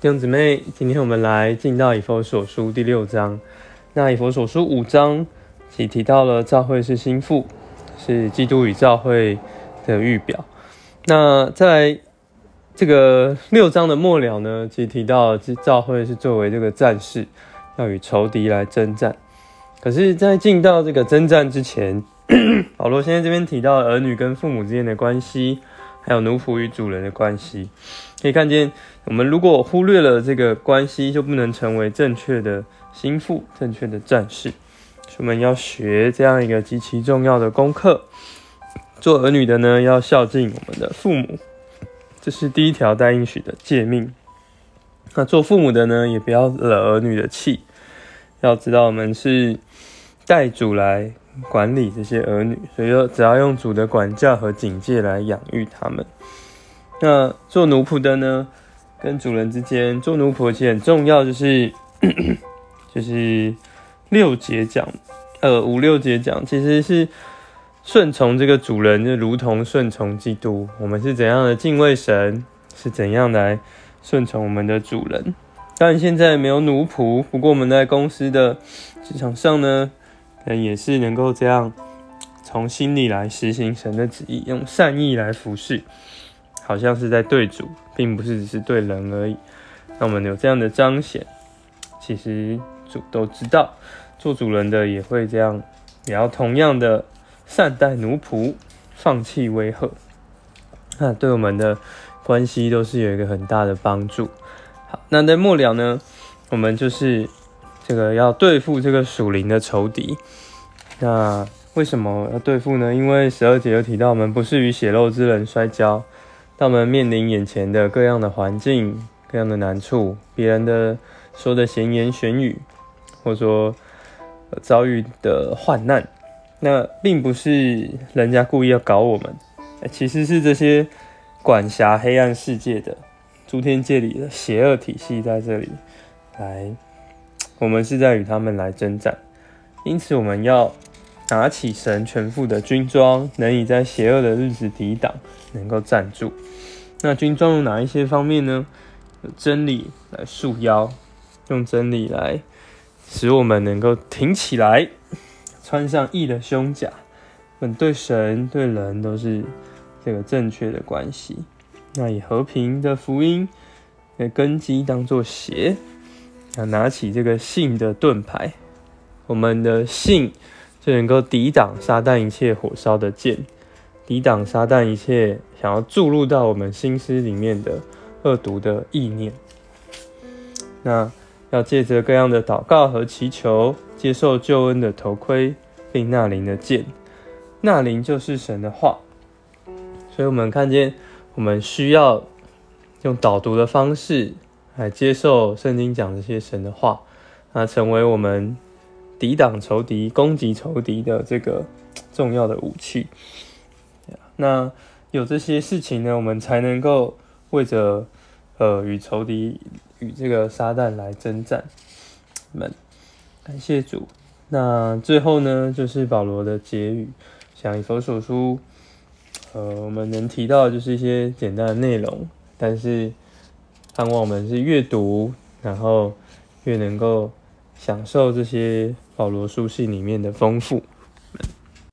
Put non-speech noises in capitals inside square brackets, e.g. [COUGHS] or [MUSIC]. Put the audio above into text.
弟兄姊妹，今天我们来进到以佛所书第六章。那以佛所书五章，其提到了教会是心腹，是基督与教会的预表。那在这个六章的末了呢，其提到教会是作为这个战士，要与仇敌来征战。可是，在进到这个征战之前，[CLEARS THROAT] 保罗现在这边提到儿女跟父母之间的关系，还有奴仆与主人的关系，可以看见，我们如果忽略了这个关系，就不能成为正确的心腹、正确的战士。所以我们要学这样一个极其重要的功课。做儿女的呢，要孝敬我们的父母，这是第一条带应许的诫命。那做父母的呢，也不要惹儿女的气，要知道我们是。带主来管理这些儿女，所以说只要用主的管教和警戒来养育他们。那做奴仆的呢，跟主人之间做奴仆其实很重要，就是 [COUGHS] 就是六节讲，呃五六节讲，其实是顺从这个主人，就如同顺从基督。我们是怎样的敬畏神，是怎样来顺从我们的主人。当然现在没有奴仆，不过我们在公司的职场上呢。嗯，也是能够这样从心里来实行神的旨意，用善意来服侍，好像是在对主，并不是只是对人而已。那我们有这样的彰显，其实主都知道，做主人的也会这样，也要同样的善待奴仆，放弃威吓，那对我们的关系都是有一个很大的帮助。好，那在末了呢，我们就是。这个要对付这个属灵的仇敌，那为什么要对付呢？因为十二节有提到，我们不是与血肉之人摔跤，当我们面临眼前的各样的环境、各样的难处，别人的说的闲言闲语，或者说遭遇的患难，那并不是人家故意要搞我们，其实是这些管辖黑暗世界的诸天界里的邪恶体系在这里来。我们是在与他们来征战，因此我们要拿起神全副的军装，能以在邪恶的日子抵挡，能够站住。那军装有哪一些方面呢？真理来束腰，用真理来使我们能够挺起来，穿上义的胸甲。本对神对人都是这个正确的关系。那以和平的福音的根基当做鞋。要拿起这个信的盾牌，我们的信就能够抵挡撒旦一切火烧的剑，抵挡撒旦一切想要注入到我们心思里面的恶毒的意念。那要借着各样的祷告和祈求，接受救恩的头盔，并纳灵的剑。纳灵就是神的话，所以我们看见我们需要用导读的方式。来接受圣经讲这些神的话，那，成为我们抵挡仇敌、攻击仇敌的这个重要的武器。那有这些事情呢，我们才能够为着呃与仇敌、与这个撒旦来征战。们感谢主。那最后呢，就是保罗的结语，像以佛所书，呃，我们能提到就是一些简单的内容，但是。盼望我们是越读，然后越能够享受这些保罗书信里面的丰富。